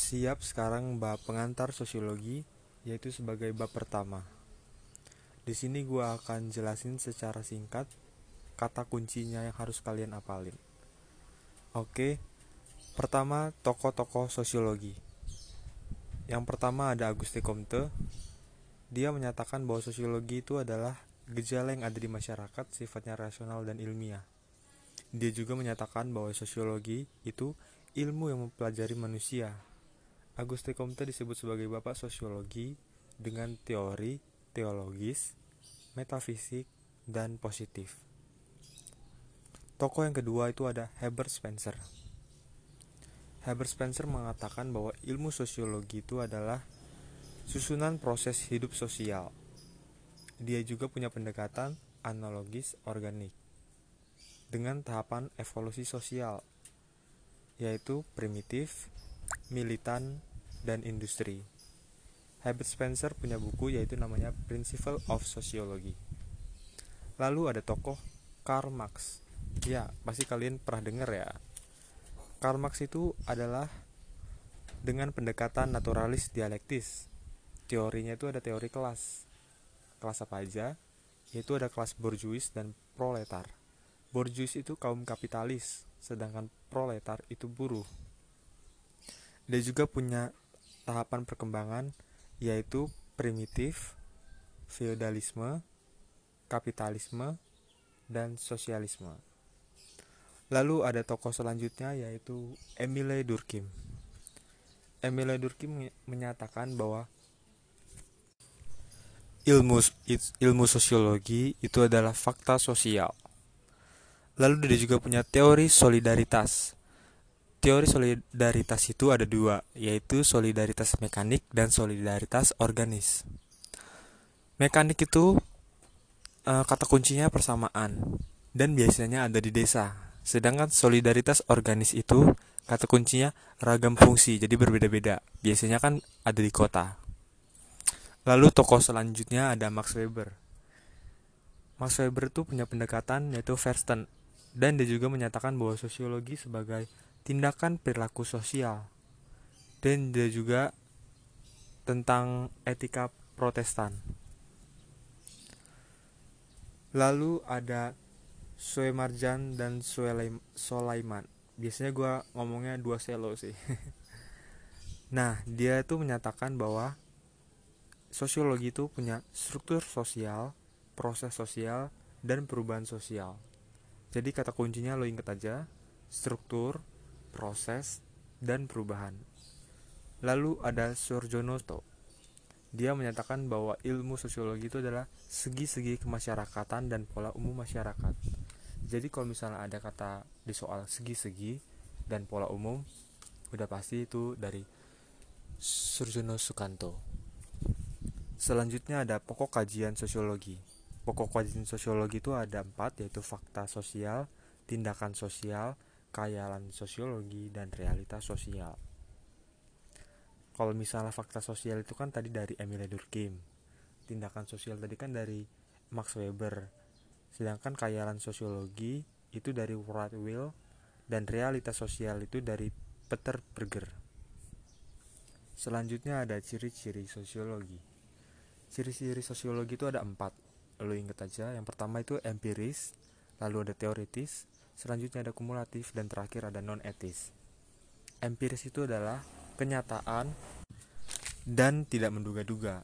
Siap sekarang bab pengantar sosiologi yaitu sebagai bab pertama. Di sini gua akan jelasin secara singkat kata kuncinya yang harus kalian apalin. Oke. Pertama, tokoh-tokoh sosiologi. Yang pertama ada Auguste Comte. Dia menyatakan bahwa sosiologi itu adalah gejala yang ada di masyarakat sifatnya rasional dan ilmiah. Dia juga menyatakan bahwa sosiologi itu ilmu yang mempelajari manusia. Auguste Comte disebut sebagai bapak sosiologi dengan teori teologis, metafisik, dan positif. Tokoh yang kedua itu ada Herbert Spencer. Herbert Spencer mengatakan bahwa ilmu sosiologi itu adalah susunan proses hidup sosial. Dia juga punya pendekatan analogis organik dengan tahapan evolusi sosial, yaitu primitif, militan, dan industri. Herbert Spencer punya buku yaitu namanya Principle of Sociology. Lalu ada tokoh Karl Marx. Ya, pasti kalian pernah dengar ya. Karl Marx itu adalah dengan pendekatan naturalis dialektis. Teorinya itu ada teori kelas. Kelas apa aja? Yaitu ada kelas borjuis dan proletar. Borjuis itu kaum kapitalis, sedangkan proletar itu buruh. Dia juga punya tahapan perkembangan yaitu primitif, feodalisme, kapitalisme, dan sosialisme. Lalu ada tokoh selanjutnya yaitu Emile Durkheim. Emile Durkheim menyatakan bahwa ilmu ilmu sosiologi itu adalah fakta sosial. Lalu dia juga punya teori solidaritas. Teori solidaritas itu ada dua, yaitu solidaritas mekanik dan solidaritas organis. Mekanik itu eh, kata kuncinya persamaan dan biasanya ada di desa Sedangkan solidaritas organis itu kata kuncinya ragam fungsi, jadi berbeda-beda. Biasanya kan ada di kota. Lalu tokoh selanjutnya ada Max Weber. Max Weber itu punya pendekatan yaitu Versten dan dia juga menyatakan bahwa sosiologi sebagai tindakan perilaku sosial. Dan juga tentang etika protestan. Lalu ada Sue Marjan dan Sue Solaiman biasanya gue ngomongnya dua selo sih nah dia itu menyatakan bahwa sosiologi itu punya struktur sosial proses sosial dan perubahan sosial jadi kata kuncinya lo inget aja struktur proses dan perubahan. Lalu ada Surjonoto dia menyatakan bahwa ilmu sosiologi itu adalah segi-segi kemasyarakatan dan pola umum masyarakat. Jadi kalau misalnya ada kata di soal segi-segi dan pola umum udah pasti itu dari Surjono Sukanto. Selanjutnya ada pokok kajian sosiologi. Pokok kajian sosiologi itu ada empat yaitu fakta sosial tindakan sosial kayalan sosiologi dan realitas sosial kalau misalnya fakta sosial itu kan tadi dari Emile Durkheim tindakan sosial tadi kan dari Max Weber Sedangkan khayalan sosiologi itu dari Will dan realitas sosial itu dari Peter Berger. Selanjutnya ada ciri-ciri sosiologi. Ciri-ciri sosiologi itu ada empat. Lo inget aja, yang pertama itu empiris, lalu ada teoritis, selanjutnya ada kumulatif, dan terakhir ada non-etis. Empiris itu adalah kenyataan dan tidak menduga-duga.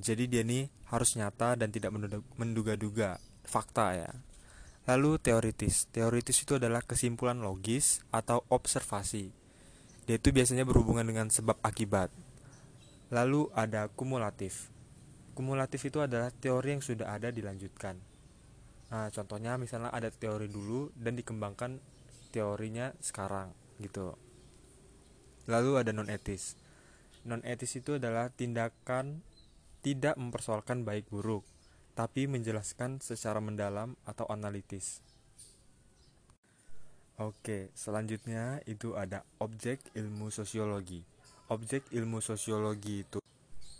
Jadi dia ini harus nyata dan tidak menduga-duga fakta ya. Lalu teoritis. Teoritis itu adalah kesimpulan logis atau observasi. Dia itu biasanya berhubungan dengan sebab akibat. Lalu ada kumulatif. Kumulatif itu adalah teori yang sudah ada dilanjutkan. Nah, contohnya misalnya ada teori dulu dan dikembangkan teorinya sekarang gitu. Lalu ada non etis. Non etis itu adalah tindakan tidak mempersoalkan baik buruk tapi menjelaskan secara mendalam atau analitis. Oke, selanjutnya itu ada objek ilmu sosiologi. Objek ilmu sosiologi itu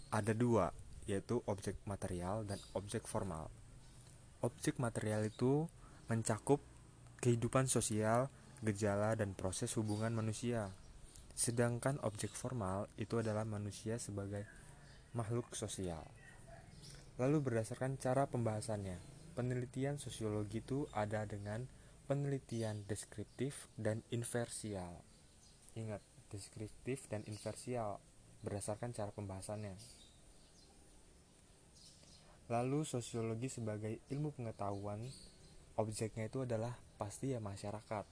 ada dua, yaitu objek material dan objek formal. Objek material itu mencakup kehidupan sosial, gejala, dan proses hubungan manusia. Sedangkan objek formal itu adalah manusia sebagai makhluk sosial. Lalu berdasarkan cara pembahasannya, penelitian sosiologi itu ada dengan penelitian deskriptif dan inversial. Ingat, deskriptif dan inversial berdasarkan cara pembahasannya. Lalu sosiologi sebagai ilmu pengetahuan, objeknya itu adalah pasti ya masyarakat.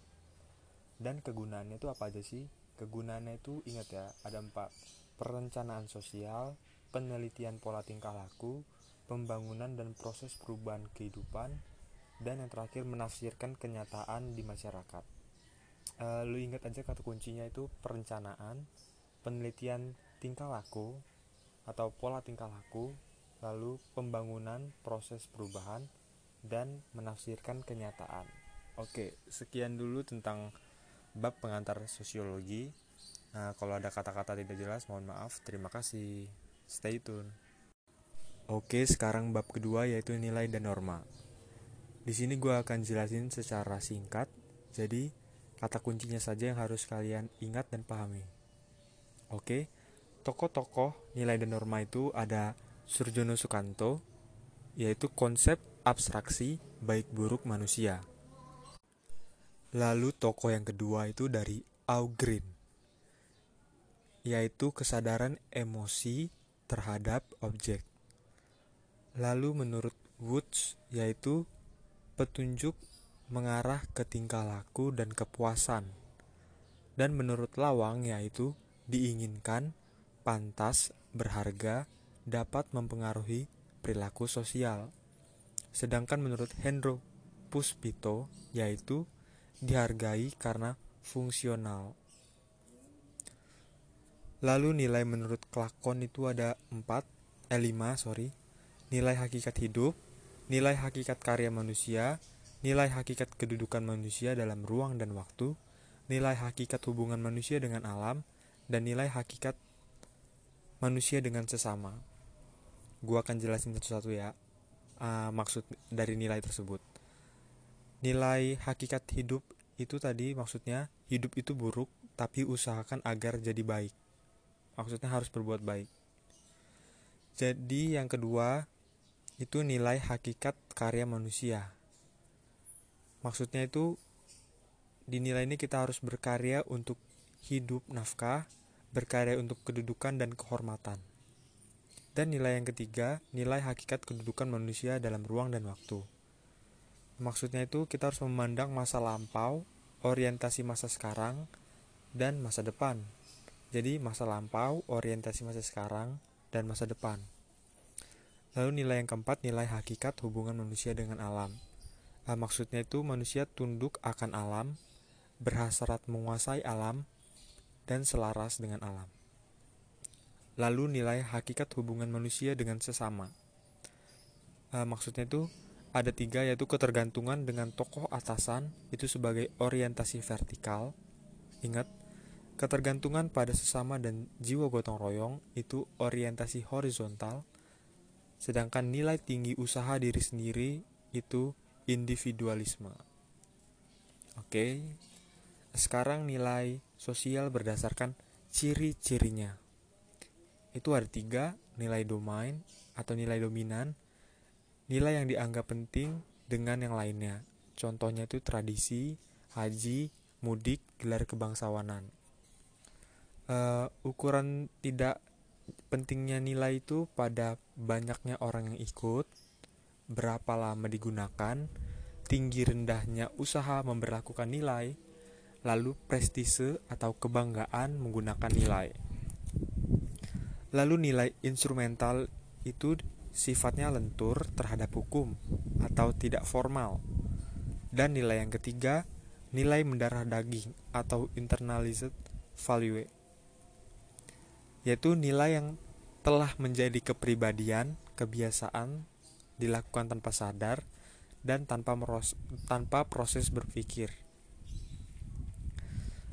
Dan kegunaannya itu apa aja sih? Kegunaannya itu ingat ya, ada empat. Perencanaan sosial, penelitian pola tingkah laku, pembangunan dan proses perubahan kehidupan, dan yang terakhir menafsirkan kenyataan di masyarakat. Uh, lu ingat aja kata kuncinya itu perencanaan, penelitian tingkah laku atau pola tingkah laku, lalu pembangunan proses perubahan, dan menafsirkan kenyataan. Oke, sekian dulu tentang bab pengantar sosiologi. Nah, kalau ada kata-kata tidak jelas, mohon maaf. Terima kasih. Stay tune. Oke, sekarang bab kedua yaitu nilai dan norma. Di sini gue akan jelasin secara singkat, jadi kata kuncinya saja yang harus kalian ingat dan pahami. Oke, tokoh-tokoh nilai dan norma itu ada Surjono Sukanto, yaitu konsep abstraksi baik buruk manusia. Lalu tokoh yang kedua itu dari Augrin, yaitu kesadaran emosi terhadap objek. Lalu menurut Woods, yaitu petunjuk mengarah ke tingkah laku dan kepuasan. Dan menurut Lawang, yaitu diinginkan, pantas, berharga, dapat mempengaruhi perilaku sosial. Sedangkan menurut Hendro Puspito, yaitu dihargai karena fungsional. Lalu nilai menurut kelakon itu ada 4, eh 5, sorry. Nilai hakikat hidup, nilai hakikat karya manusia, nilai hakikat kedudukan manusia dalam ruang dan waktu, nilai hakikat hubungan manusia dengan alam, dan nilai hakikat manusia dengan sesama. Gua akan jelasin satu-satu ya, uh, maksud dari nilai tersebut. Nilai hakikat hidup itu tadi maksudnya hidup itu buruk tapi usahakan agar jadi baik. Maksudnya harus berbuat baik. Jadi yang kedua itu nilai hakikat karya manusia. Maksudnya itu di nilai ini kita harus berkarya untuk hidup nafkah berkarya untuk kedudukan dan kehormatan dan nilai yang ketiga nilai hakikat kedudukan manusia dalam ruang dan waktu Maksudnya itu kita harus memandang masa lampau, orientasi masa sekarang, dan masa depan. Jadi masa lampau, orientasi masa sekarang, dan masa depan. Lalu nilai yang keempat, nilai hakikat hubungan manusia dengan alam. Nah, maksudnya itu manusia tunduk akan alam, berhasrat menguasai alam, dan selaras dengan alam. Lalu nilai hakikat hubungan manusia dengan sesama. Nah, maksudnya itu ada tiga yaitu ketergantungan dengan tokoh atasan itu sebagai orientasi vertikal. Ingat, ketergantungan pada sesama dan jiwa gotong royong itu orientasi horizontal. Sedangkan nilai tinggi usaha diri sendiri itu individualisme. Oke, sekarang nilai sosial berdasarkan ciri-cirinya. Itu ada tiga, nilai domain atau nilai dominan, nilai yang dianggap penting dengan yang lainnya. Contohnya itu tradisi, haji, mudik, gelar kebangsawanan. Uh, ukuran tidak pentingnya nilai itu pada banyaknya orang yang ikut, berapa lama digunakan, tinggi rendahnya usaha memperlakukan nilai, lalu prestise atau kebanggaan menggunakan nilai. Lalu nilai instrumental itu sifatnya lentur terhadap hukum atau tidak formal. Dan nilai yang ketiga, nilai mendarah daging atau internalized value. Yaitu nilai yang telah menjadi kepribadian, kebiasaan, dilakukan tanpa sadar, dan tanpa, meros tanpa proses berpikir.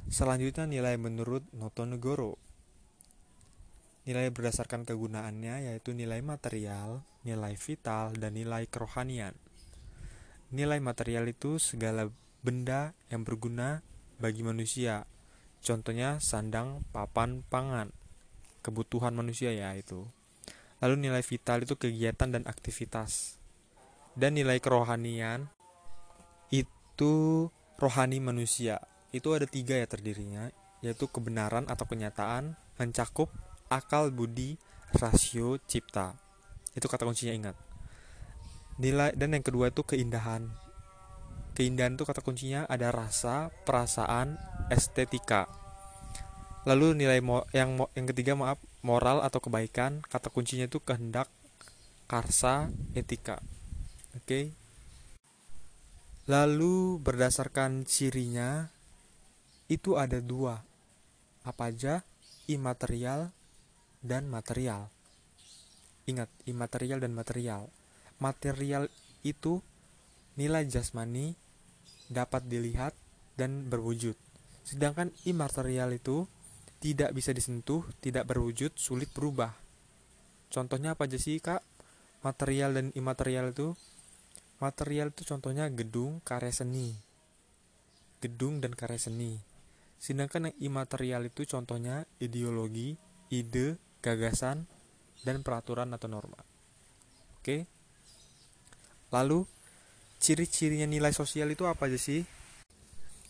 Selanjutnya nilai menurut Notonegoro Nilai berdasarkan kegunaannya yaitu nilai material, nilai vital, dan nilai kerohanian. Nilai material itu segala benda yang berguna bagi manusia, Contohnya sandang, papan, pangan. Kebutuhan manusia ya itu. Lalu nilai vital itu kegiatan dan aktivitas. Dan nilai kerohanian itu rohani manusia. Itu ada tiga ya terdirinya, yaitu kebenaran atau kenyataan, mencakup akal, budi, rasio, cipta. Itu kata kuncinya ingat. Nilai dan yang kedua itu keindahan. Keindahan itu kata kuncinya ada rasa, perasaan, estetika. Lalu nilai yang yang ketiga maaf moral atau kebaikan kata kuncinya itu kehendak, karsa, etika. Oke. Okay? Lalu berdasarkan cirinya itu ada dua. Apa aja? Imaterial dan material. Ingat, imaterial dan material. Material itu nilai jasmani dapat dilihat dan berwujud. Sedangkan imaterial itu tidak bisa disentuh, tidak berwujud, sulit berubah. Contohnya apa aja sih kak? Material dan imaterial itu? Material itu contohnya gedung, karya seni. Gedung dan karya seni. Sedangkan yang imaterial itu contohnya ideologi, ide, gagasan, dan peraturan atau norma. Oke. Lalu ciri-cirinya nilai sosial itu apa aja sih?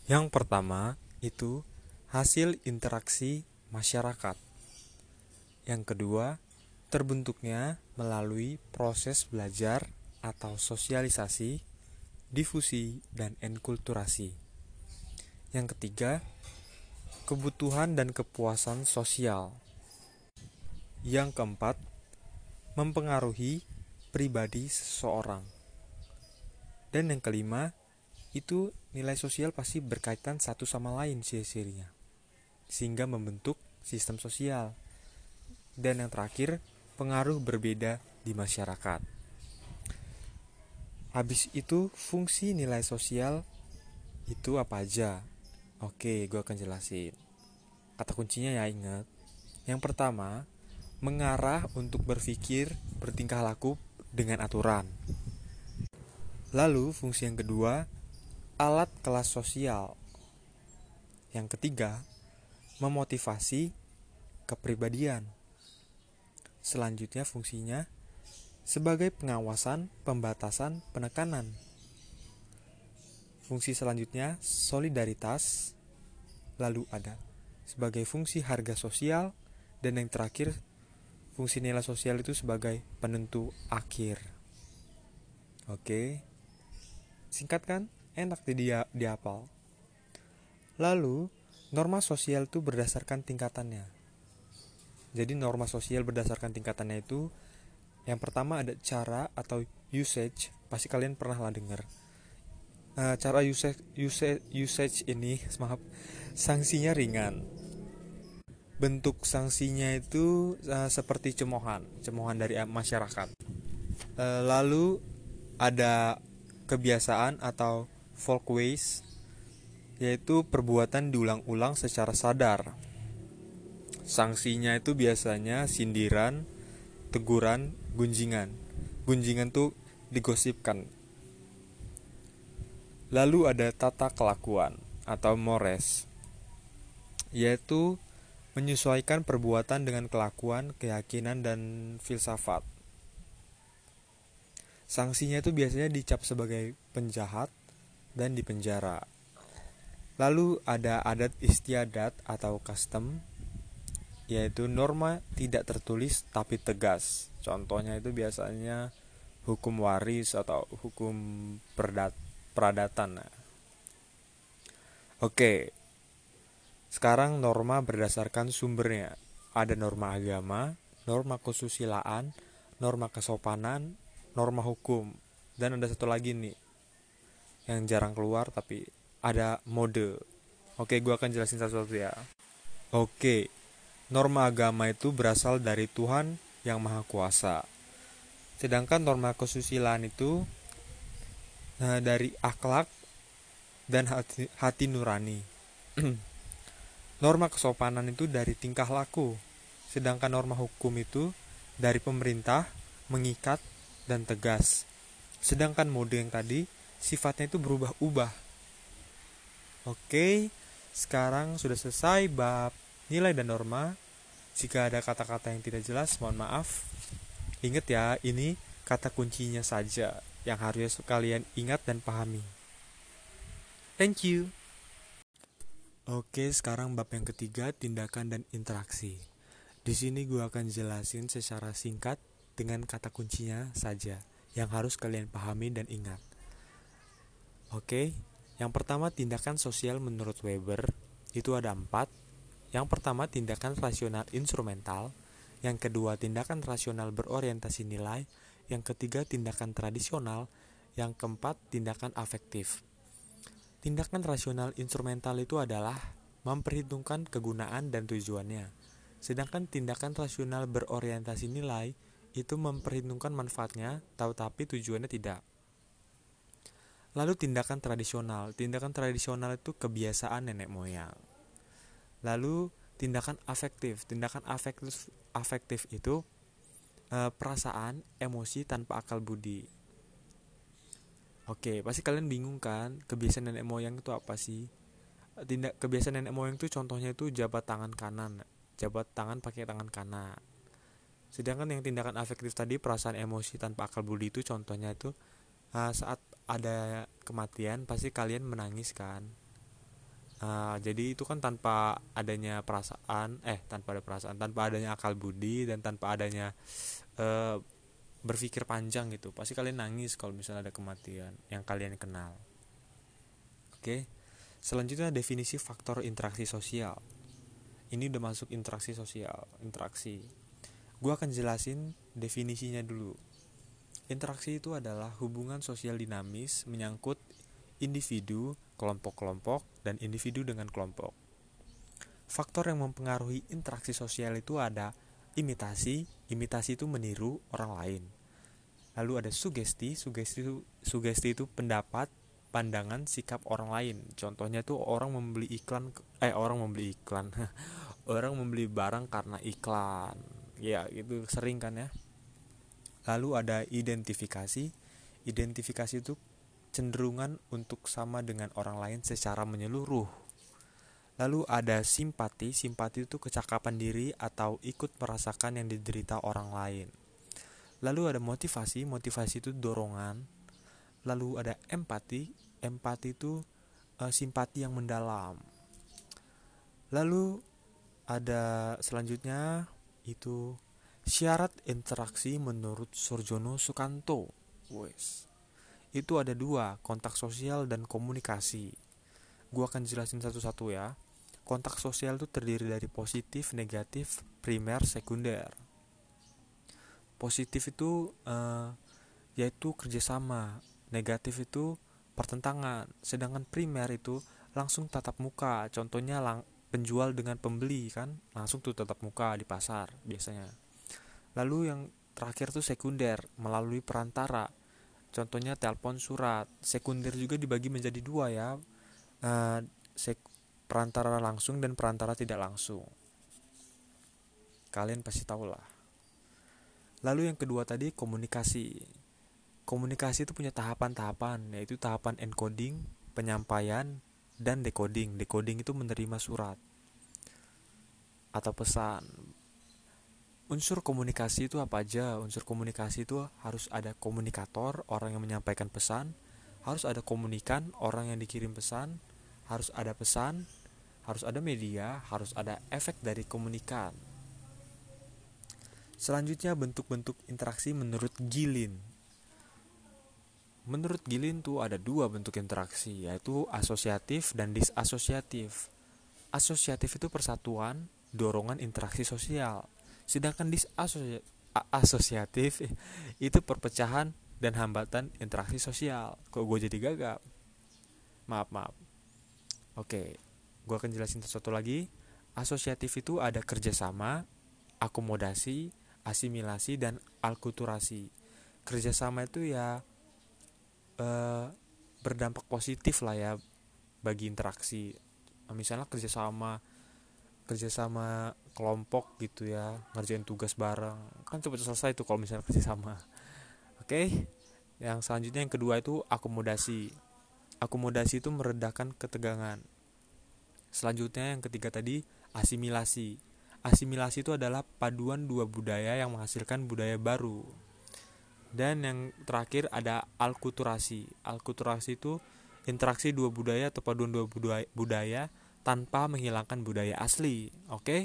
Yang pertama itu hasil interaksi masyarakat. Yang kedua, terbentuknya melalui proses belajar atau sosialisasi, difusi, dan enkulturasi. Yang ketiga, kebutuhan dan kepuasan sosial. Yang keempat, mempengaruhi pribadi seseorang. Dan yang kelima, itu nilai sosial pasti berkaitan satu sama lain ciri-cirinya. Sehingga membentuk sistem sosial. Dan yang terakhir, pengaruh berbeda di masyarakat. Habis itu, fungsi nilai sosial itu apa aja? Oke, gue akan jelasin. Kata kuncinya ya ingat. Yang pertama, mengarah untuk berpikir, bertingkah laku dengan aturan. Lalu fungsi yang kedua, alat kelas sosial. Yang ketiga, memotivasi kepribadian. Selanjutnya fungsinya sebagai pengawasan, pembatasan, penekanan. Fungsi selanjutnya solidaritas. Lalu ada sebagai fungsi harga sosial dan yang terakhir fungsi nilai sosial itu sebagai penentu akhir. Oke. Singkat kan? Enak di dia diapal. Lalu, norma sosial itu berdasarkan tingkatannya. Jadi norma sosial berdasarkan tingkatannya itu yang pertama ada cara atau usage, pasti kalian pernah lah dengar. Uh, cara usage, usage usage ini, maaf, sanksinya ringan. Bentuk sanksinya itu uh, seperti cemohan, cemohan dari masyarakat. Uh, lalu ada kebiasaan atau folkways yaitu perbuatan diulang-ulang secara sadar. Sanksinya itu biasanya sindiran, teguran, gunjingan. Gunjingan tuh digosipkan. Lalu ada tata kelakuan atau mores, yaitu menyesuaikan perbuatan dengan kelakuan, keyakinan, dan filsafat. Sanksinya itu biasanya dicap sebagai penjahat dan dipenjara. Lalu ada adat istiadat atau custom yaitu norma tidak tertulis tapi tegas. Contohnya itu biasanya hukum waris atau hukum perdat peradatan. Oke. Sekarang norma berdasarkan sumbernya. Ada norma agama, norma kesusilaan, norma kesopanan, norma hukum. Dan ada satu lagi nih yang jarang keluar tapi ada mode. Oke gue akan jelasin satu-satu ya. Oke norma agama itu berasal dari Tuhan yang maha kuasa. Sedangkan norma kesusilaan itu nah, dari akhlak dan hati, hati nurani norma kesopanan itu dari tingkah laku sedangkan norma hukum itu dari pemerintah mengikat dan tegas. Sedangkan mode yang tadi sifatnya itu berubah-ubah. Oke, sekarang sudah selesai bab nilai dan norma. Jika ada kata-kata yang tidak jelas, mohon maaf. Ingat ya, ini kata kuncinya saja yang harus kalian ingat dan pahami. Thank you. Oke, sekarang bab yang ketiga, tindakan dan interaksi. Di sini gue akan jelasin secara singkat dengan kata kuncinya saja yang harus kalian pahami dan ingat. Oke, yang pertama tindakan sosial menurut Weber itu ada empat. Yang pertama tindakan rasional instrumental, yang kedua tindakan rasional berorientasi nilai, yang ketiga tindakan tradisional, yang keempat tindakan afektif. Tindakan rasional instrumental itu adalah memperhitungkan kegunaan dan tujuannya. Sedangkan tindakan rasional berorientasi nilai itu memperhitungkan manfaatnya, tetapi tujuannya tidak. Lalu tindakan tradisional. Tindakan tradisional itu kebiasaan nenek moyang. Lalu tindakan afektif. Tindakan afektif afektif itu e, perasaan, emosi tanpa akal budi. Oke, pasti kalian bingung kan? Kebiasaan nenek moyang itu apa sih? Tindak kebiasaan nenek moyang itu contohnya itu jabat tangan kanan, jabat tangan pakai tangan kanan. Sedangkan yang tindakan afektif tadi perasaan emosi tanpa akal budi itu contohnya itu uh, saat ada kematian pasti kalian menangis kan uh, jadi itu kan tanpa adanya perasaan eh tanpa ada perasaan tanpa adanya akal budi dan tanpa adanya uh, berpikir panjang gitu. Pasti kalian nangis kalau misalnya ada kematian yang kalian kenal. Oke? Selanjutnya definisi faktor interaksi sosial. Ini udah masuk interaksi sosial interaksi. Gue akan jelasin definisinya dulu. Interaksi itu adalah hubungan sosial dinamis menyangkut individu, kelompok-kelompok, dan individu dengan kelompok. Faktor yang mempengaruhi interaksi sosial itu ada imitasi, imitasi itu meniru orang lain. Lalu ada sugesti, sugesti itu, sugesti itu pendapat, pandangan, sikap orang lain. Contohnya tuh orang membeli iklan, eh orang membeli iklan, orang membeli barang karena iklan. Ya itu sering kan ya Lalu ada identifikasi. Identifikasi itu cenderungan untuk sama dengan orang lain secara menyeluruh. Lalu ada simpati. Simpati itu kecakapan diri atau ikut merasakan yang diderita orang lain. Lalu ada motivasi. Motivasi itu dorongan. Lalu ada empati. Empati itu e, simpati yang mendalam. Lalu ada selanjutnya itu Syarat interaksi menurut Surjono Sukanto, wes, itu ada dua, kontak sosial dan komunikasi. Gua akan jelasin satu-satu ya. Kontak sosial itu terdiri dari positif, negatif, primer, sekunder. Positif itu uh, yaitu kerjasama, negatif itu pertentangan, sedangkan primer itu langsung tatap muka. Contohnya lang penjual dengan pembeli kan langsung tuh tatap muka di pasar biasanya Lalu yang terakhir tuh sekunder melalui perantara. Contohnya telepon surat. Sekunder juga dibagi menjadi dua ya. Uh, perantara langsung dan perantara tidak langsung. Kalian pasti tahu lah. Lalu yang kedua tadi komunikasi. Komunikasi itu punya tahapan-tahapan, yaitu tahapan encoding, penyampaian, dan decoding. Decoding itu menerima surat atau pesan unsur komunikasi itu apa aja? Unsur komunikasi itu harus ada komunikator, orang yang menyampaikan pesan, harus ada komunikan, orang yang dikirim pesan, harus ada pesan, harus ada media, harus ada efek dari komunikan. Selanjutnya bentuk-bentuk interaksi menurut Gilin. Menurut Gilin tuh ada dua bentuk interaksi, yaitu asosiatif dan disasosiatif. Asosiatif itu persatuan, dorongan interaksi sosial Sedangkan disasosiatif itu perpecahan dan hambatan interaksi sosial. Kok gue jadi gagap? Maaf, maaf. Oke, gue akan jelasin sesuatu lagi. Asosiatif itu ada kerjasama, akomodasi, asimilasi, dan alkulturasi. Kerjasama itu ya eh, berdampak positif lah ya bagi interaksi. Misalnya kerjasama kerjasama kelompok gitu ya ngerjain tugas bareng kan cepat selesai tuh kalau misalnya kerjasama oke okay? yang selanjutnya yang kedua itu akomodasi akomodasi itu meredakan ketegangan Selanjutnya yang ketiga tadi asimilasi. Asimilasi itu adalah paduan dua budaya yang menghasilkan budaya baru. Dan yang terakhir ada alkulturasi. Alkulturasi itu interaksi dua budaya atau paduan dua budaya tanpa menghilangkan budaya asli. Oke? Okay?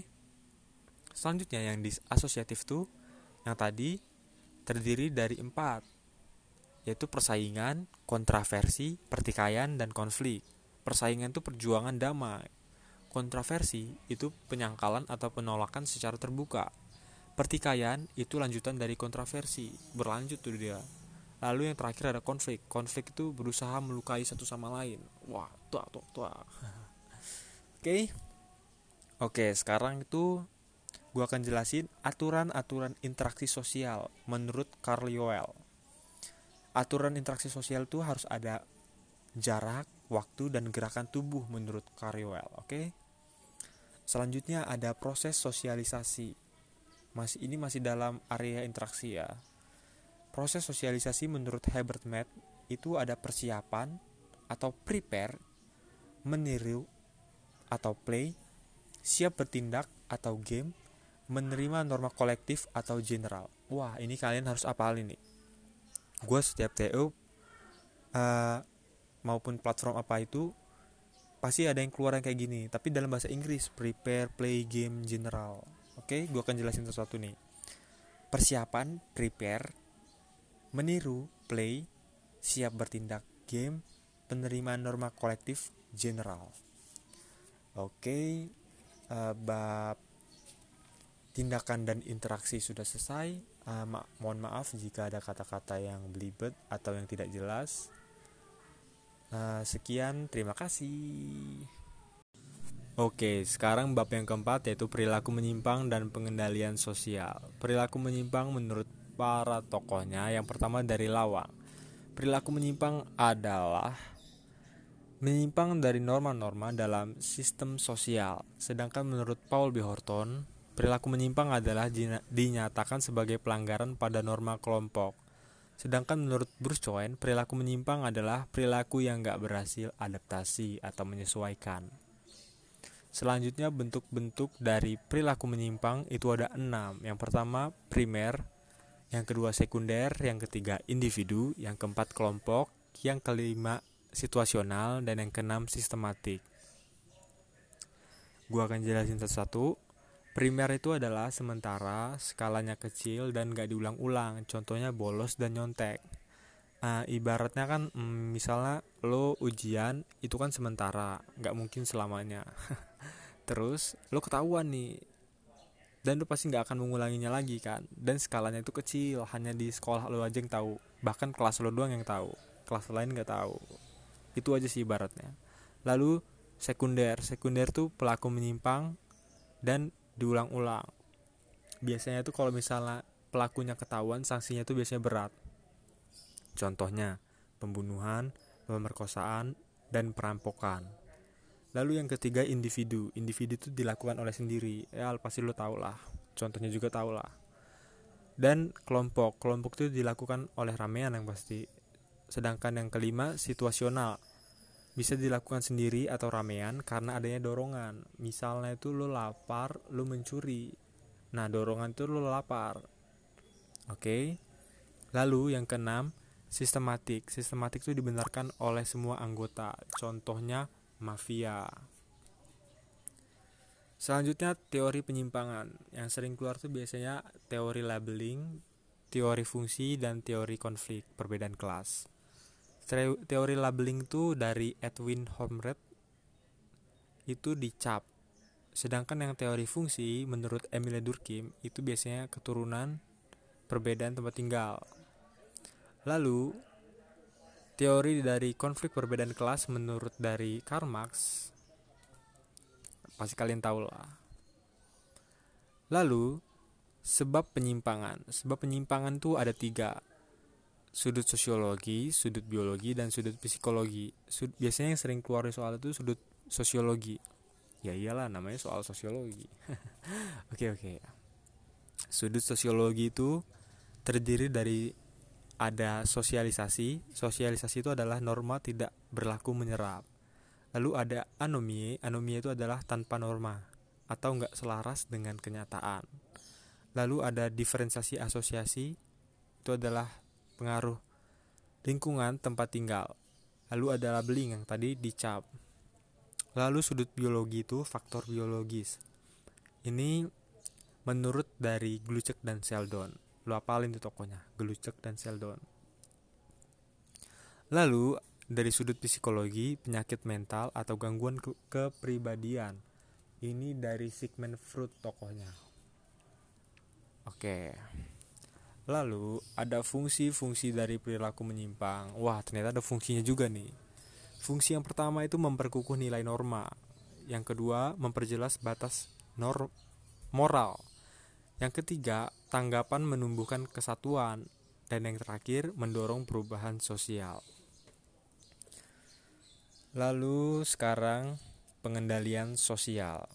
Selanjutnya yang disasosiatif tuh yang tadi terdiri dari empat yaitu persaingan, kontraversi, pertikaian, dan konflik. Persaingan itu perjuangan damai. Kontroversi itu penyangkalan atau penolakan secara terbuka. Pertikaian itu lanjutan dari kontroversi, berlanjut tuh dia. Lalu yang terakhir ada konflik. Konflik itu berusaha melukai satu sama lain. Wah, tua tua tua. Oke. Oke, sekarang itu gue akan jelasin aturan-aturan interaksi sosial menurut Carl Yoel. Aturan interaksi sosial itu harus ada jarak, waktu, dan gerakan tubuh menurut Carl Yoel. Oke. Selanjutnya ada proses sosialisasi. Masih ini masih dalam area interaksi ya. Proses sosialisasi menurut Herbert Mead itu ada persiapan atau prepare, meniru atau play, siap bertindak atau game, menerima norma kolektif atau general. Wah, ini kalian harus apal ini. Gue setiap TO uh, eh, maupun platform apa itu pasti ada yang keluar yang kayak gini, tapi dalam bahasa Inggris prepare, play, game, general. Oke, okay? gue akan jelasin sesuatu nih. Persiapan, prepare, meniru, play, siap bertindak, game, penerimaan norma kolektif, general. Oke, okay, uh, eh, bab tindakan dan interaksi sudah selesai. Uh, ma mohon maaf jika ada kata-kata yang belibet atau yang tidak jelas. Uh, sekian, terima kasih. Oke, sekarang bab yang keempat yaitu perilaku menyimpang dan pengendalian sosial. Perilaku menyimpang menurut para tokohnya yang pertama dari Lawang. Perilaku menyimpang adalah menyimpang dari norma-norma dalam sistem sosial. Sedangkan menurut Paul B. Horton, Perilaku menyimpang adalah dinyatakan sebagai pelanggaran pada norma kelompok. Sedangkan menurut Bruce Cohen, perilaku menyimpang adalah perilaku yang gak berhasil adaptasi atau menyesuaikan. Selanjutnya bentuk-bentuk dari perilaku menyimpang itu ada enam. Yang pertama primer, yang kedua sekunder, yang ketiga individu, yang keempat kelompok, yang kelima situasional, dan yang keenam sistematik. Gua akan jelasin satu-satu. Primer itu adalah sementara, skalanya kecil dan gak diulang-ulang. Contohnya bolos dan nyontek. Nah, ibaratnya kan mm, misalnya lo ujian itu kan sementara, gak mungkin selamanya. Terus lo ketahuan nih, dan lo pasti gak akan mengulanginya lagi kan. Dan skalanya itu kecil, hanya di sekolah lo aja yang tahu. Bahkan kelas lo doang yang tahu, kelas lain gak tahu. Itu aja sih ibaratnya. Lalu sekunder, sekunder tuh pelaku menyimpang dan diulang-ulang. Biasanya tuh kalau misalnya pelakunya ketahuan sanksinya tuh biasanya berat. Contohnya pembunuhan pemerkosaan dan perampokan. Lalu yang ketiga individu. Individu itu dilakukan oleh sendiri. Ya pasti lo tau lah. Contohnya juga tau lah. Dan kelompok. Kelompok itu dilakukan oleh ramean yang pasti. Sedangkan yang kelima situasional bisa dilakukan sendiri atau ramean karena adanya dorongan. Misalnya itu lo lapar, lo mencuri. Nah, dorongan itu lo lapar. Oke. Lalu yang keenam, sistematik. Sistematik itu dibenarkan oleh semua anggota. Contohnya mafia. Selanjutnya teori penyimpangan. Yang sering keluar tuh biasanya teori labeling, teori fungsi dan teori konflik perbedaan kelas teori labeling itu dari Edwin Hormred itu dicap. Sedangkan yang teori fungsi menurut Emile Durkheim itu biasanya keturunan perbedaan tempat tinggal. Lalu teori dari konflik perbedaan kelas menurut dari Karl Marx pasti kalian tahu lah lalu sebab penyimpangan. Sebab penyimpangan tuh ada tiga sudut sosiologi, sudut biologi, dan sudut psikologi. Sud biasanya yang sering keluar soal itu sudut sosiologi. Ya iyalah namanya soal sosiologi. Oke oke. Okay, okay. Sudut sosiologi itu terdiri dari ada sosialisasi. Sosialisasi itu adalah norma tidak berlaku menyerap. Lalu ada anomie, anomie itu adalah tanpa norma atau nggak selaras dengan kenyataan. Lalu ada diferensiasi asosiasi, itu adalah pengaruh lingkungan tempat tinggal. Lalu ada labeling yang tadi dicap. Lalu sudut biologi itu faktor biologis. Ini menurut dari Glucek dan Seldon. Lu apalin tuh tokonya, Glucek dan Seldon. Lalu dari sudut psikologi, penyakit mental atau gangguan ke kepribadian. Ini dari Sigmund Freud tokohnya. Oke. Lalu ada fungsi-fungsi dari perilaku menyimpang. Wah, ternyata ada fungsinya juga nih. Fungsi yang pertama itu memperkukuh nilai norma. Yang kedua, memperjelas batas nor moral. Yang ketiga, tanggapan menumbuhkan kesatuan. Dan yang terakhir, mendorong perubahan sosial. Lalu sekarang pengendalian sosial.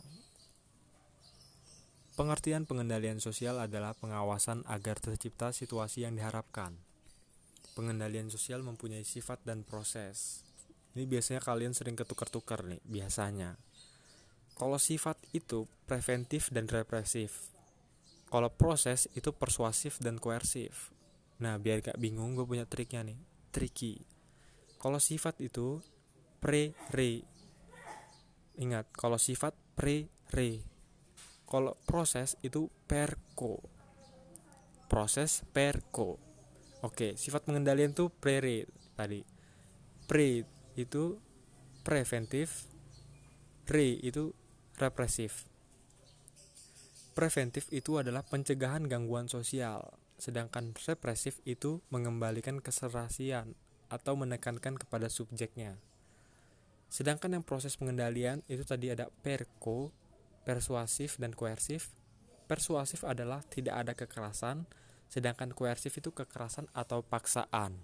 Pengertian pengendalian sosial adalah pengawasan agar tercipta situasi yang diharapkan. Pengendalian sosial mempunyai sifat dan proses. Ini biasanya kalian sering ketukar-tukar nih, biasanya. Kalau sifat itu preventif dan represif. Kalau proses itu persuasif dan koersif. Nah, biar gak bingung, gue punya triknya nih. Tricky. Kalau sifat itu pre-re. Ingat, kalau sifat pre-re. Kalau proses itu perko. Proses perko. Oke, sifat pengendalian itu pre-re tadi. Pre itu preventif, re itu represif. Preventif itu adalah pencegahan gangguan sosial, sedangkan represif itu mengembalikan keserasian atau menekankan kepada subjeknya. Sedangkan yang proses pengendalian itu tadi ada perko, persuasif dan koersif. Persuasif adalah tidak ada kekerasan, sedangkan koersif itu kekerasan atau paksaan.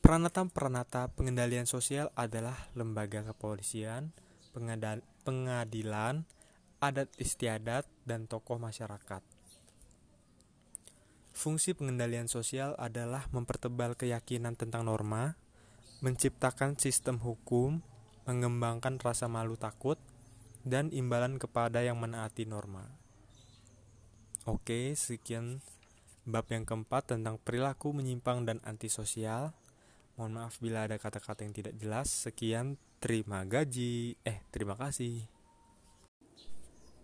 Peranata-peranata pengendalian sosial adalah lembaga kepolisian, pengadilan, adat istiadat, dan tokoh masyarakat. Fungsi pengendalian sosial adalah mempertebal keyakinan tentang norma, menciptakan sistem hukum, mengembangkan rasa malu takut, dan imbalan kepada yang menaati norma. Oke, sekian bab yang keempat tentang perilaku menyimpang dan antisosial. Mohon maaf bila ada kata-kata yang tidak jelas. Sekian, terima gaji. Eh, terima kasih.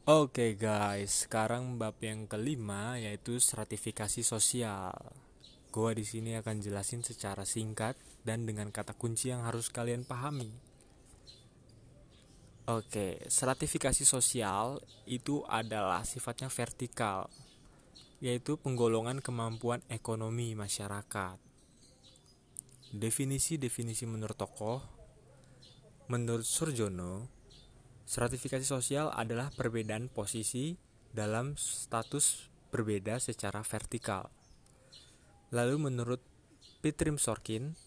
Oke guys, sekarang bab yang kelima yaitu stratifikasi sosial. Gua di sini akan jelasin secara singkat dan dengan kata kunci yang harus kalian pahami. Oke, stratifikasi sosial itu adalah sifatnya vertikal, yaitu penggolongan kemampuan ekonomi masyarakat. Definisi-definisi menurut tokoh, menurut Surjono, stratifikasi sosial adalah perbedaan posisi dalam status berbeda secara vertikal Lalu menurut Pitrim Sorkin,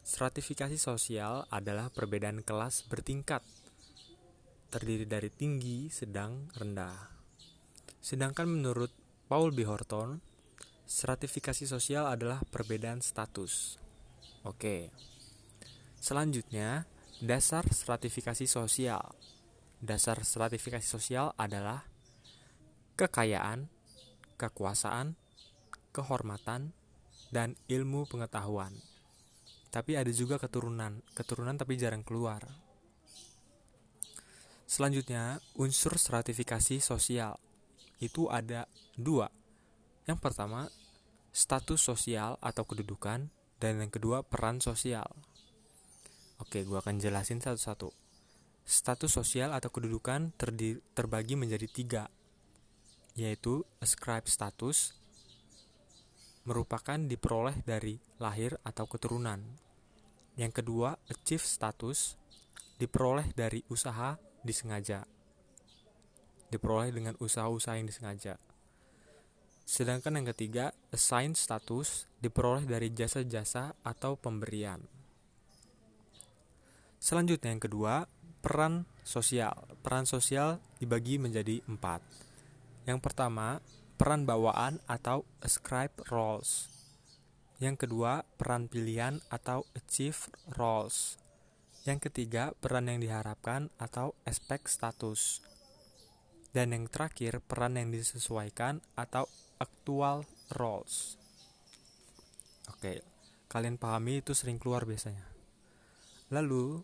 stratifikasi sosial adalah perbedaan kelas bertingkat, terdiri dari tinggi, sedang, rendah. Sedangkan menurut Paul B. Horton, stratifikasi sosial adalah perbedaan status. Oke. Selanjutnya, dasar stratifikasi sosial. Dasar stratifikasi sosial adalah kekayaan, kekuasaan, kehormatan, dan ilmu pengetahuan. Tapi ada juga keturunan, keturunan tapi jarang keluar. Selanjutnya, unsur stratifikasi sosial. Itu ada dua. Yang pertama, status sosial atau kedudukan, dan yang kedua, peran sosial. Oke, gue akan jelasin satu-satu. Status sosial atau kedudukan terbagi menjadi tiga, yaitu ascribe status, merupakan diperoleh dari lahir atau keturunan. Yang kedua, achieve status diperoleh dari usaha disengaja. Diperoleh dengan usaha-usaha yang disengaja. Sedangkan yang ketiga, assign status diperoleh dari jasa-jasa atau pemberian. Selanjutnya yang kedua, peran sosial. Peran sosial dibagi menjadi empat. Yang pertama, peran bawaan atau ascribe roles. Yang kedua, peran pilihan atau achieve roles. Yang ketiga, peran yang diharapkan atau aspek status. Dan yang terakhir, peran yang disesuaikan atau actual roles. Oke, kalian pahami itu sering keluar biasanya. Lalu,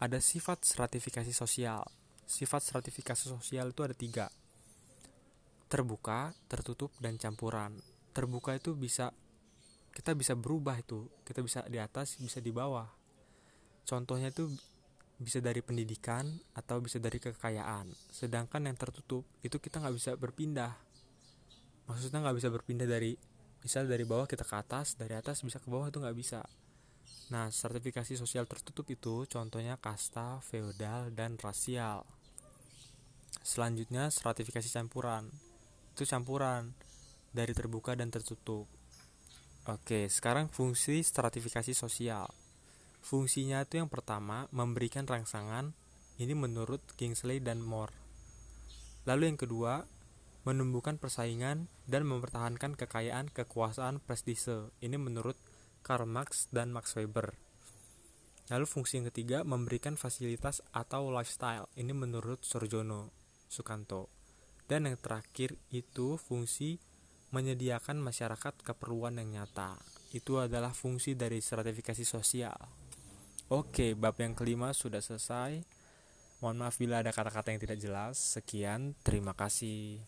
ada sifat stratifikasi sosial. Sifat stratifikasi sosial itu ada tiga. Terbuka, tertutup, dan campuran. Terbuka itu bisa, kita bisa berubah itu. Kita bisa di atas, bisa di bawah contohnya itu bisa dari pendidikan atau bisa dari kekayaan. Sedangkan yang tertutup itu kita nggak bisa berpindah. Maksudnya nggak bisa berpindah dari misal dari bawah kita ke atas dari atas bisa ke bawah itu nggak bisa. Nah sertifikasi sosial tertutup itu contohnya kasta feodal dan rasial. Selanjutnya stratifikasi campuran. Itu campuran dari terbuka dan tertutup. Oke sekarang fungsi stratifikasi sosial Fungsinya itu yang pertama memberikan rangsangan, ini menurut Kingsley dan Moore. Lalu yang kedua, menumbuhkan persaingan dan mempertahankan kekayaan kekuasaan prestise. Ini menurut Karl Marx dan Max Weber. Lalu fungsi yang ketiga, memberikan fasilitas atau lifestyle. Ini menurut Sorjono Sukanto. Dan yang terakhir itu fungsi menyediakan masyarakat keperluan yang nyata. Itu adalah fungsi dari stratifikasi sosial. Oke, bab yang kelima sudah selesai. Mohon maaf bila ada kata-kata yang tidak jelas. Sekian, terima kasih.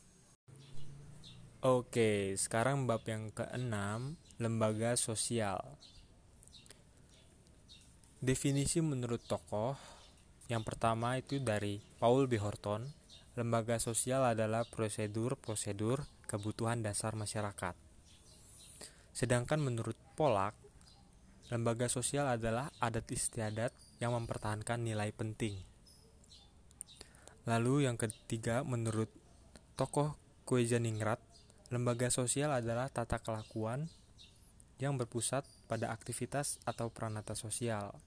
Oke, sekarang bab yang keenam, lembaga sosial. Definisi menurut tokoh yang pertama itu dari Paul B. Horton, lembaga sosial adalah prosedur-prosedur kebutuhan dasar masyarakat. Sedangkan menurut Polak, Lembaga sosial adalah adat istiadat yang mempertahankan nilai penting. Lalu yang ketiga, menurut tokoh Kuejaningrat, lembaga sosial adalah tata kelakuan yang berpusat pada aktivitas atau peranata sosial.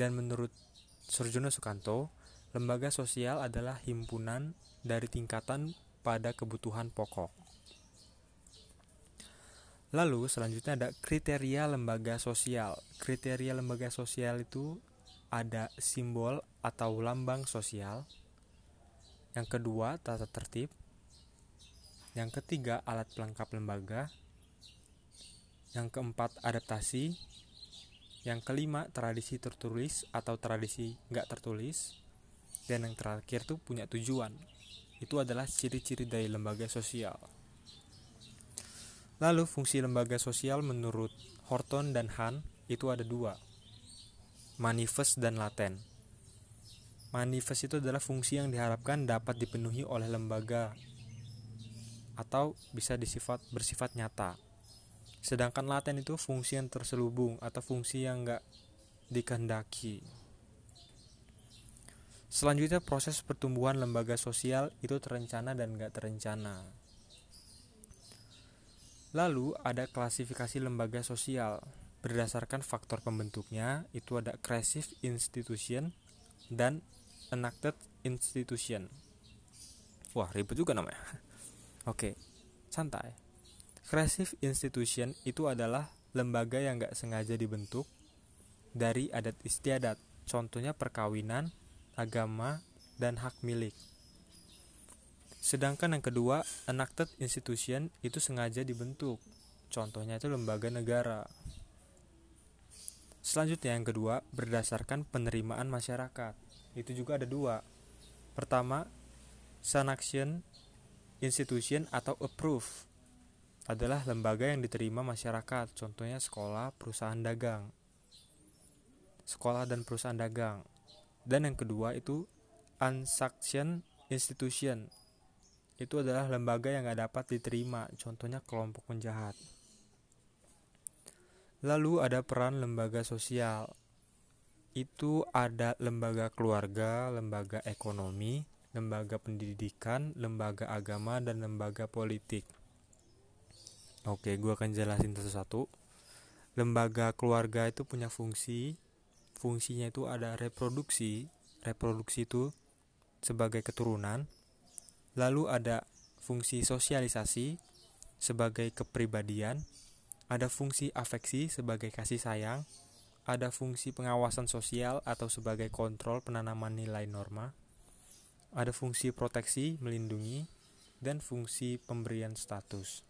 Dan menurut Surjono Sukanto, lembaga sosial adalah himpunan dari tingkatan pada kebutuhan pokok. Lalu selanjutnya ada kriteria lembaga sosial. Kriteria lembaga sosial itu ada simbol atau lambang sosial. Yang kedua, tata tertib. Yang ketiga, alat pelengkap lembaga. Yang keempat, adaptasi. Yang kelima, tradisi tertulis atau tradisi nggak tertulis. Dan yang terakhir tuh punya tujuan. Itu adalah ciri-ciri dari lembaga sosial. Lalu fungsi lembaga sosial menurut Horton dan Han itu ada dua, manifest dan laten. Manifest itu adalah fungsi yang diharapkan dapat dipenuhi oleh lembaga atau bisa disifat bersifat nyata. Sedangkan laten itu fungsi yang terselubung atau fungsi yang enggak dikehendaki. Selanjutnya proses pertumbuhan lembaga sosial itu terencana dan enggak terencana. Lalu ada klasifikasi lembaga sosial. Berdasarkan faktor pembentuknya, itu ada creative institution dan enacted institution. Wah, ribet juga namanya. Oke, santai. Creative institution itu adalah lembaga yang gak sengaja dibentuk dari adat istiadat, contohnya perkawinan, agama, dan hak milik. Sedangkan yang kedua, enacted institution itu sengaja dibentuk. Contohnya itu lembaga negara. Selanjutnya yang kedua, berdasarkan penerimaan masyarakat. Itu juga ada dua. Pertama, sanction institution atau approve adalah lembaga yang diterima masyarakat, contohnya sekolah, perusahaan dagang. Sekolah dan perusahaan dagang. Dan yang kedua itu unsanctioned institution itu adalah lembaga yang gak dapat diterima, contohnya kelompok penjahat. Lalu ada peran lembaga sosial. Itu ada lembaga keluarga, lembaga ekonomi, lembaga pendidikan, lembaga agama, dan lembaga politik. Oke, gue akan jelasin satu-satu. Lembaga keluarga itu punya fungsi. Fungsinya itu ada reproduksi. Reproduksi itu sebagai keturunan Lalu ada fungsi sosialisasi sebagai kepribadian, ada fungsi afeksi sebagai kasih sayang, ada fungsi pengawasan sosial atau sebagai kontrol penanaman nilai norma, ada fungsi proteksi melindungi, dan fungsi pemberian status.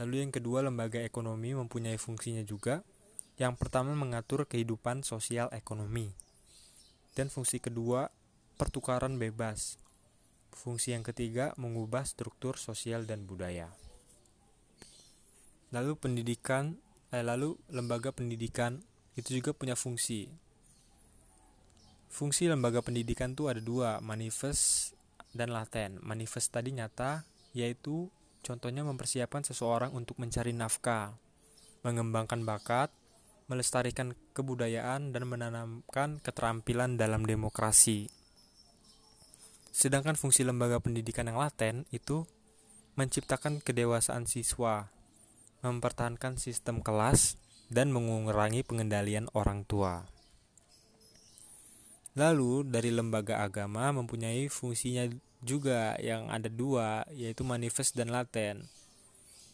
Lalu yang kedua, lembaga ekonomi mempunyai fungsinya juga. Yang pertama mengatur kehidupan sosial ekonomi. Dan fungsi kedua, pertukaran bebas. Fungsi yang ketiga, mengubah struktur sosial dan budaya. Lalu pendidikan eh, lalu lembaga pendidikan itu juga punya fungsi. Fungsi lembaga pendidikan itu ada dua, manifest dan laten. Manifest tadi nyata, yaitu contohnya mempersiapkan seseorang untuk mencari nafkah, mengembangkan bakat, melestarikan kebudayaan, dan menanamkan keterampilan dalam demokrasi. Sedangkan fungsi lembaga pendidikan yang laten itu menciptakan kedewasaan siswa, mempertahankan sistem kelas, dan mengurangi pengendalian orang tua. Lalu, dari lembaga agama mempunyai fungsinya juga yang ada dua, yaitu manifest dan laten.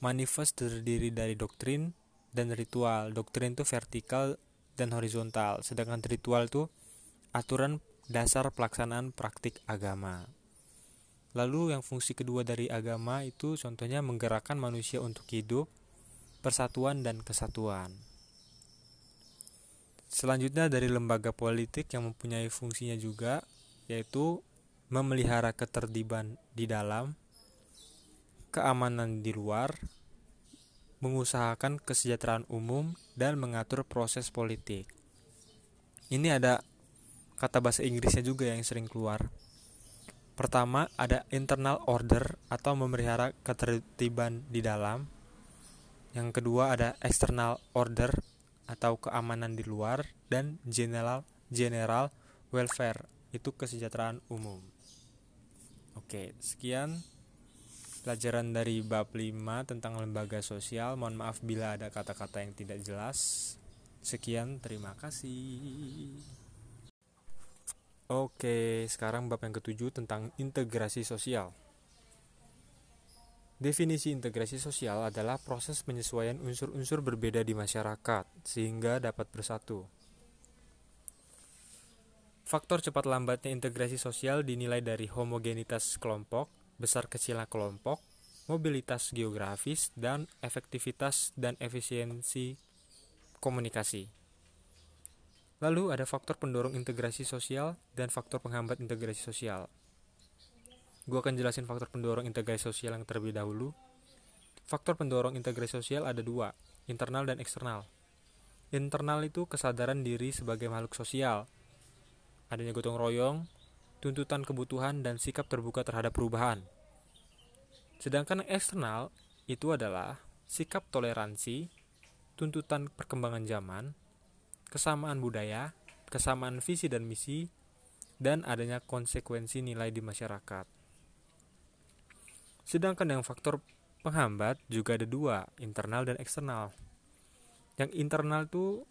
Manifest terdiri dari doktrin dan ritual. Doktrin itu vertikal dan horizontal, sedangkan ritual itu aturan dasar pelaksanaan praktik agama. Lalu yang fungsi kedua dari agama itu contohnya menggerakkan manusia untuk hidup, persatuan dan kesatuan. Selanjutnya dari lembaga politik yang mempunyai fungsinya juga yaitu memelihara ketertiban di dalam, keamanan di luar, mengusahakan kesejahteraan umum dan mengatur proses politik. Ini ada kata bahasa Inggrisnya juga yang sering keluar. Pertama, ada internal order atau memelihara ketertiban di dalam. Yang kedua ada external order atau keamanan di luar dan general general welfare itu kesejahteraan umum. Oke, sekian pelajaran dari bab 5 tentang lembaga sosial. Mohon maaf bila ada kata-kata yang tidak jelas. Sekian, terima kasih. Oke, sekarang bab yang ketujuh tentang integrasi sosial. Definisi integrasi sosial adalah proses penyesuaian unsur-unsur berbeda di masyarakat sehingga dapat bersatu. Faktor cepat lambatnya integrasi sosial dinilai dari homogenitas kelompok, besar kecilnya kelompok, mobilitas geografis, dan efektivitas dan efisiensi komunikasi. Lalu ada faktor pendorong integrasi sosial dan faktor penghambat integrasi sosial. Gue akan jelasin faktor pendorong integrasi sosial yang terlebih dahulu. Faktor pendorong integrasi sosial ada dua, internal dan eksternal. Internal itu kesadaran diri sebagai makhluk sosial. Adanya gotong royong, tuntutan kebutuhan, dan sikap terbuka terhadap perubahan. Sedangkan eksternal itu adalah sikap toleransi, tuntutan perkembangan zaman, kesamaan budaya, kesamaan visi dan misi, dan adanya konsekuensi nilai di masyarakat. Sedangkan yang faktor penghambat juga ada dua, internal dan eksternal. Yang internal tuh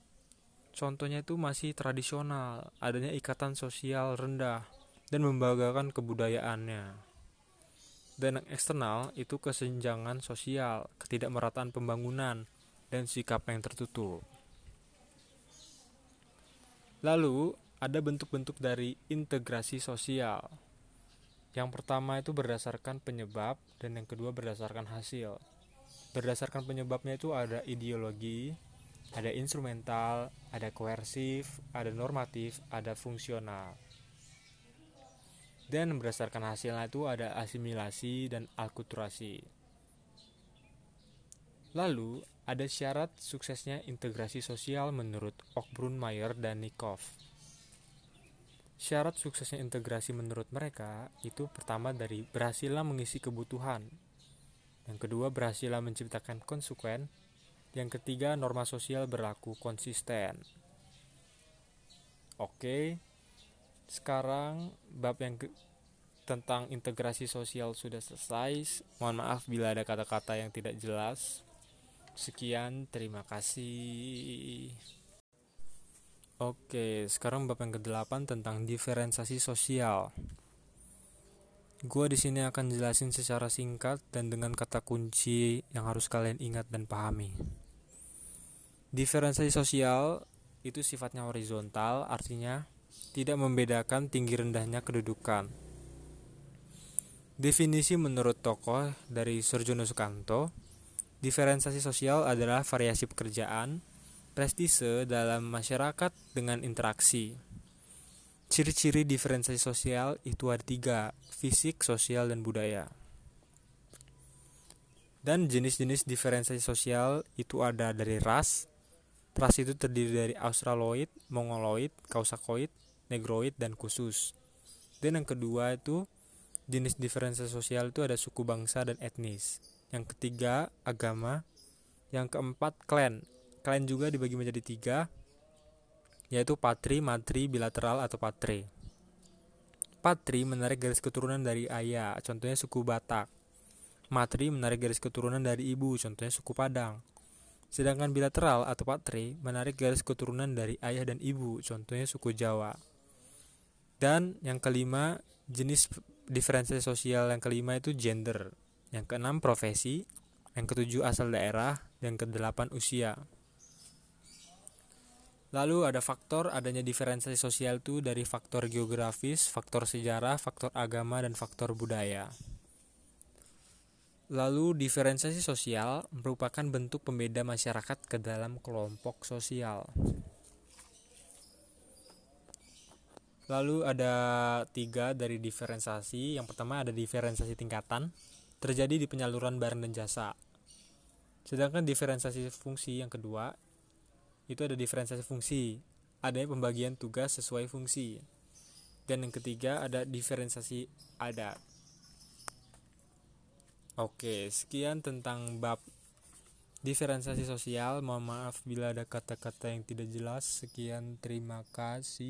contohnya itu masih tradisional, adanya ikatan sosial rendah dan membanggakan kebudayaannya. Dan yang eksternal itu kesenjangan sosial, ketidakmerataan pembangunan, dan sikap yang tertutup. Lalu, ada bentuk-bentuk dari integrasi sosial. Yang pertama itu berdasarkan penyebab dan yang kedua berdasarkan hasil. Berdasarkan penyebabnya itu ada ideologi, ada instrumental, ada koersif, ada normatif, ada fungsional. Dan berdasarkan hasilnya itu ada asimilasi dan alkulturasi. Lalu, ada syarat suksesnya integrasi sosial menurut Okbrun Mayer dan Nikov. Syarat suksesnya integrasi menurut mereka itu pertama dari berhasilnya mengisi kebutuhan. Yang kedua berhasilnya menciptakan konsekuen. Yang ketiga norma sosial berlaku konsisten. Oke. Sekarang bab yang ke tentang integrasi sosial sudah selesai. Mohon maaf bila ada kata-kata yang tidak jelas. Sekian, terima kasih. Oke, sekarang bab yang ke-8 tentang diferensiasi sosial. Gua di sini akan jelasin secara singkat dan dengan kata kunci yang harus kalian ingat dan pahami. Diferensiasi sosial itu sifatnya horizontal, artinya tidak membedakan tinggi rendahnya kedudukan. Definisi menurut tokoh dari Surjono Sukanto, diferensiasi sosial adalah variasi pekerjaan, prestise dalam masyarakat dengan interaksi. Ciri-ciri diferensiasi sosial itu ada tiga, fisik, sosial, dan budaya. Dan jenis-jenis diferensiasi sosial itu ada dari ras. Ras itu terdiri dari Australoid, Mongoloid, Kausakoid, Negroid, dan khusus. Dan yang kedua itu jenis diferensiasi sosial itu ada suku bangsa dan etnis. Yang ketiga agama. Yang keempat klan. Klan juga dibagi menjadi tiga, yaitu patri, matri, bilateral atau patre. Patri menarik garis keturunan dari ayah, contohnya suku Batak. Matri menarik garis keturunan dari ibu, contohnya suku Padang. Sedangkan bilateral atau patre menarik garis keturunan dari ayah dan ibu, contohnya suku Jawa. Dan yang kelima, jenis diferensiasi sosial yang kelima itu gender. Yang keenam profesi, yang ketujuh asal daerah, yang kedelapan usia. Lalu ada faktor adanya diferensiasi sosial itu dari faktor geografis, faktor sejarah, faktor agama, dan faktor budaya. Lalu diferensiasi sosial merupakan bentuk pembeda masyarakat ke dalam kelompok sosial. Lalu ada tiga dari diferensiasi. Yang pertama ada diferensiasi tingkatan, terjadi di penyaluran barang dan jasa. Sedangkan diferensiasi fungsi yang kedua itu ada diferensiasi fungsi, adanya pembagian tugas sesuai fungsi. Dan yang ketiga ada diferensiasi adat. Oke, sekian tentang bab diferensiasi sosial. Mohon maaf bila ada kata-kata yang tidak jelas. Sekian, terima kasih.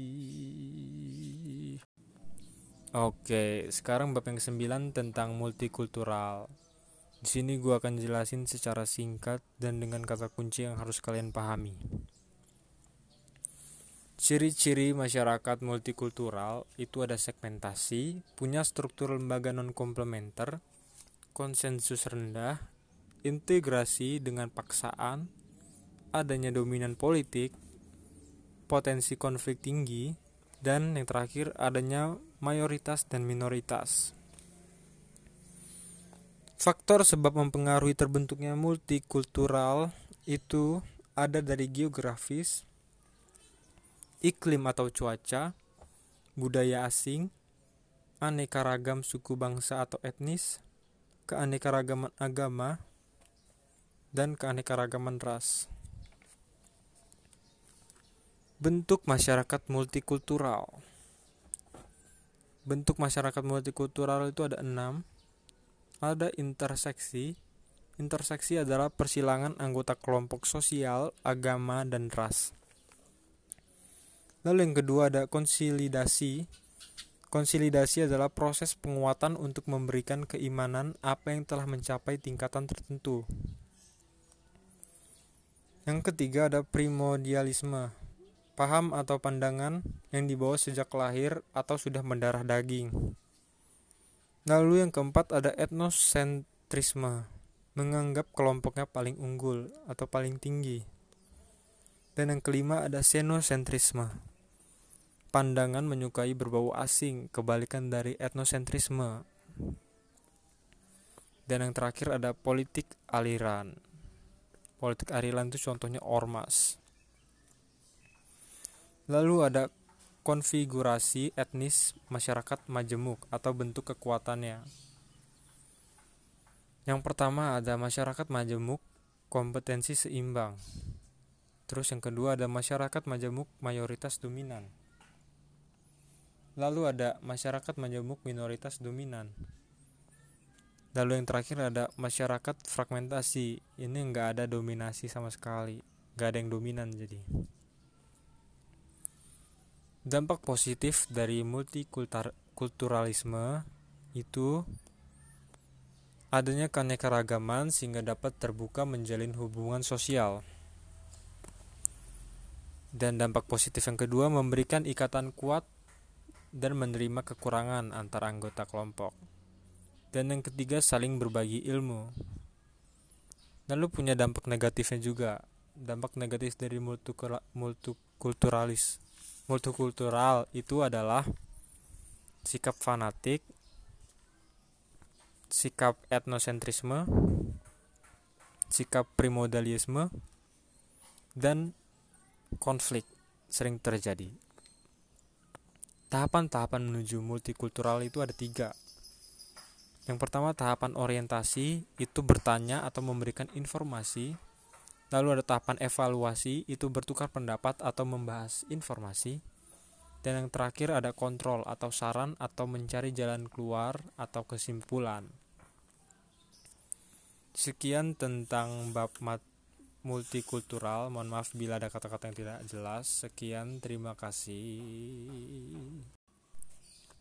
Oke, sekarang bab yang ke-9 tentang multikultural. Di sini gue akan jelasin secara singkat dan dengan kata kunci yang harus kalian pahami. Ciri-ciri masyarakat multikultural itu ada segmentasi, punya struktur lembaga non komplementer, konsensus rendah, integrasi dengan paksaan, adanya dominan politik, potensi konflik tinggi, dan yang terakhir adanya mayoritas dan minoritas. Faktor sebab mempengaruhi terbentuknya multikultural itu ada dari geografis, iklim atau cuaca, budaya asing, aneka ragam suku bangsa atau etnis, keanekaragaman agama, dan keanekaragaman ras. Bentuk masyarakat multikultural. Bentuk masyarakat multikultural itu ada enam. Ada interseksi. Interseksi adalah persilangan anggota kelompok sosial, agama, dan ras. Lalu yang kedua ada konsolidasi Konsolidasi adalah proses penguatan untuk memberikan keimanan apa yang telah mencapai tingkatan tertentu. Yang ketiga ada primordialisme, paham atau pandangan yang dibawa sejak lahir atau sudah mendarah daging. Lalu yang keempat ada etnosentrisme, menganggap kelompoknya paling unggul atau paling tinggi. Dan yang kelima ada xenocentrisme, pandangan menyukai berbau asing, kebalikan dari etnosentrisme. Dan yang terakhir ada politik aliran. Politik aliran itu contohnya ormas. Lalu ada konfigurasi etnis masyarakat majemuk atau bentuk kekuatannya. Yang pertama ada masyarakat majemuk kompetensi seimbang. Terus yang kedua ada masyarakat majemuk mayoritas dominan. Lalu ada masyarakat majemuk minoritas dominan. Lalu yang terakhir ada masyarakat fragmentasi. Ini nggak ada dominasi sama sekali, nggak ada yang dominan jadi. Dampak positif dari multikulturalisme itu adanya keanekaragaman sehingga dapat terbuka menjalin hubungan sosial. Dan dampak positif yang kedua memberikan ikatan kuat dan menerima kekurangan antar anggota kelompok. Dan yang ketiga, saling berbagi ilmu. Lalu punya dampak negatifnya juga, dampak negatif dari multikulturalis multikultural itu adalah sikap fanatik sikap etnosentrisme sikap primodalisme dan konflik sering terjadi tahapan-tahapan menuju multikultural itu ada tiga yang pertama tahapan orientasi itu bertanya atau memberikan informasi. Lalu ada tahapan evaluasi itu bertukar pendapat atau membahas informasi. Dan yang terakhir ada kontrol atau saran atau mencari jalan keluar atau kesimpulan. Sekian tentang bab multikultural. Mohon maaf bila ada kata-kata yang tidak jelas. Sekian, terima kasih.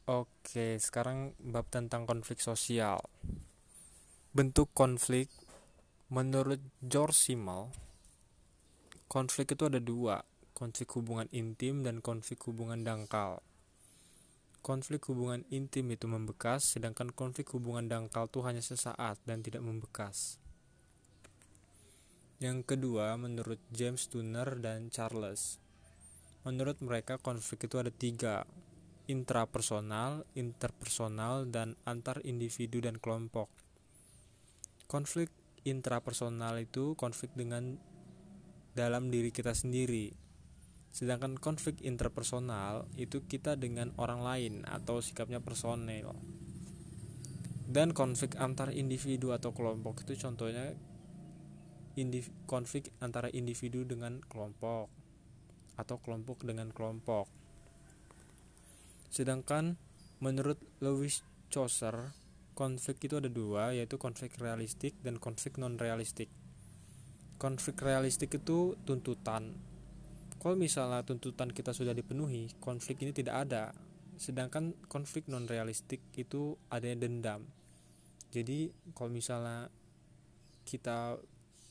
Oke, sekarang bab tentang konflik sosial. Bentuk konflik menurut George Simmel, konflik itu ada dua, konflik hubungan intim dan konflik hubungan dangkal. Konflik hubungan intim itu membekas, sedangkan konflik hubungan dangkal itu hanya sesaat dan tidak membekas. Yang kedua, menurut James Turner dan Charles, menurut mereka konflik itu ada tiga, intrapersonal, interpersonal, dan antar individu dan kelompok. Konflik intrapersonal itu konflik dengan dalam diri kita sendiri. Sedangkan konflik interpersonal itu kita dengan orang lain atau sikapnya personel. Dan konflik antar individu atau kelompok itu contohnya konflik antara individu dengan kelompok atau kelompok dengan kelompok. Sedangkan menurut Lewis Chaucer, konflik itu ada dua, yaitu konflik realistik dan konflik non-realistik. Konflik realistik itu tuntutan. Kalau misalnya tuntutan kita sudah dipenuhi, konflik ini tidak ada. Sedangkan konflik non-realistik itu adanya dendam. Jadi kalau misalnya kita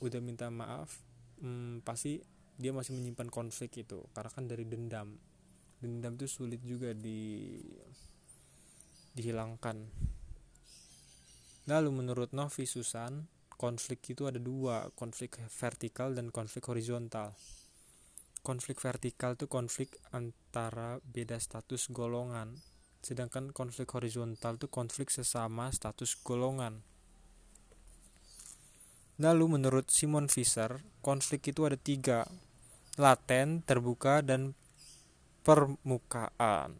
udah minta maaf, hmm, pasti dia masih menyimpan konflik itu karena kan dari dendam dendam itu sulit juga di dihilangkan lalu menurut Novi Susan konflik itu ada dua konflik vertikal dan konflik horizontal konflik vertikal itu konflik antara beda status golongan sedangkan konflik horizontal itu konflik sesama status golongan Lalu menurut Simon Fisher, konflik itu ada tiga, laten, terbuka, dan permukaan.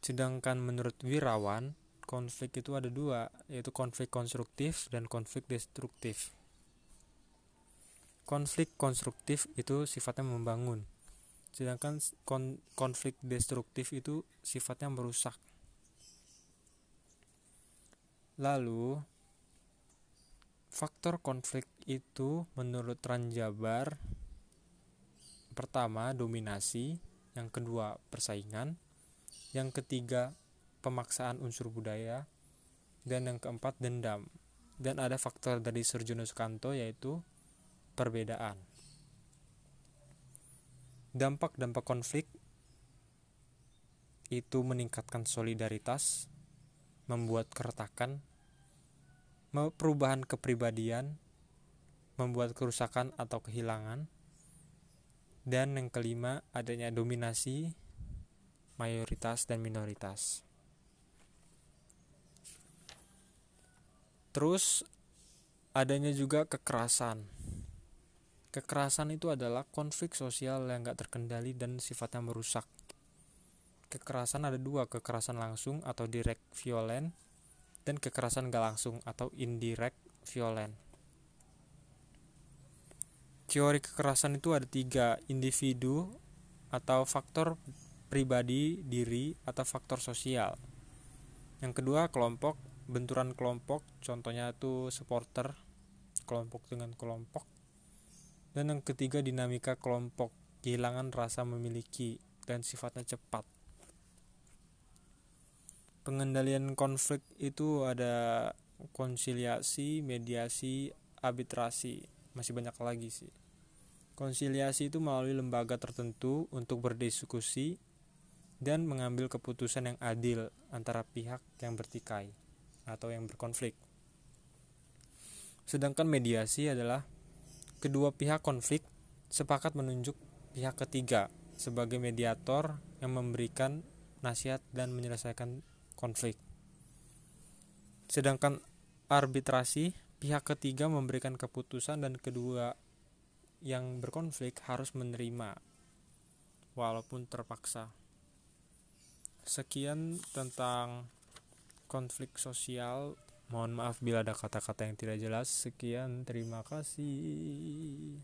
Sedangkan menurut Wirawan, konflik itu ada dua, yaitu konflik konstruktif dan konflik destruktif. Konflik konstruktif itu sifatnya membangun, sedangkan kon konflik destruktif itu sifatnya merusak. Lalu, faktor konflik itu menurut Ranjabar pertama dominasi, yang kedua persaingan, yang ketiga pemaksaan unsur budaya, dan yang keempat dendam. Dan ada faktor dari Surjono Sukanto yaitu perbedaan. Dampak-dampak konflik itu meningkatkan solidaritas, membuat keretakan, perubahan kepribadian, membuat kerusakan atau kehilangan, dan yang kelima, adanya dominasi mayoritas dan minoritas. Terus adanya juga kekerasan. Kekerasan itu adalah konflik sosial yang gak terkendali dan sifatnya merusak. Kekerasan ada dua, kekerasan langsung atau direct violent dan kekerasan gak langsung atau indirect violent. Teori kekerasan itu ada tiga, individu atau faktor pribadi diri atau faktor sosial. Yang kedua kelompok, benturan kelompok, contohnya itu supporter, kelompok dengan kelompok. Dan yang ketiga dinamika kelompok, kehilangan rasa memiliki dan sifatnya cepat. Pengendalian konflik itu ada konsiliasi, mediasi, arbitrasi masih banyak lagi sih konsiliasi itu melalui lembaga tertentu untuk berdiskusi dan mengambil keputusan yang adil antara pihak yang bertikai atau yang berkonflik Sedangkan mediasi adalah kedua pihak konflik sepakat menunjuk pihak ketiga sebagai mediator yang memberikan nasihat dan menyelesaikan konflik. Sedangkan arbitrasi pihak ketiga memberikan keputusan dan kedua yang berkonflik harus menerima walaupun terpaksa. Sekian tentang konflik sosial. Mohon maaf bila ada kata-kata yang tidak jelas. Sekian, terima kasih.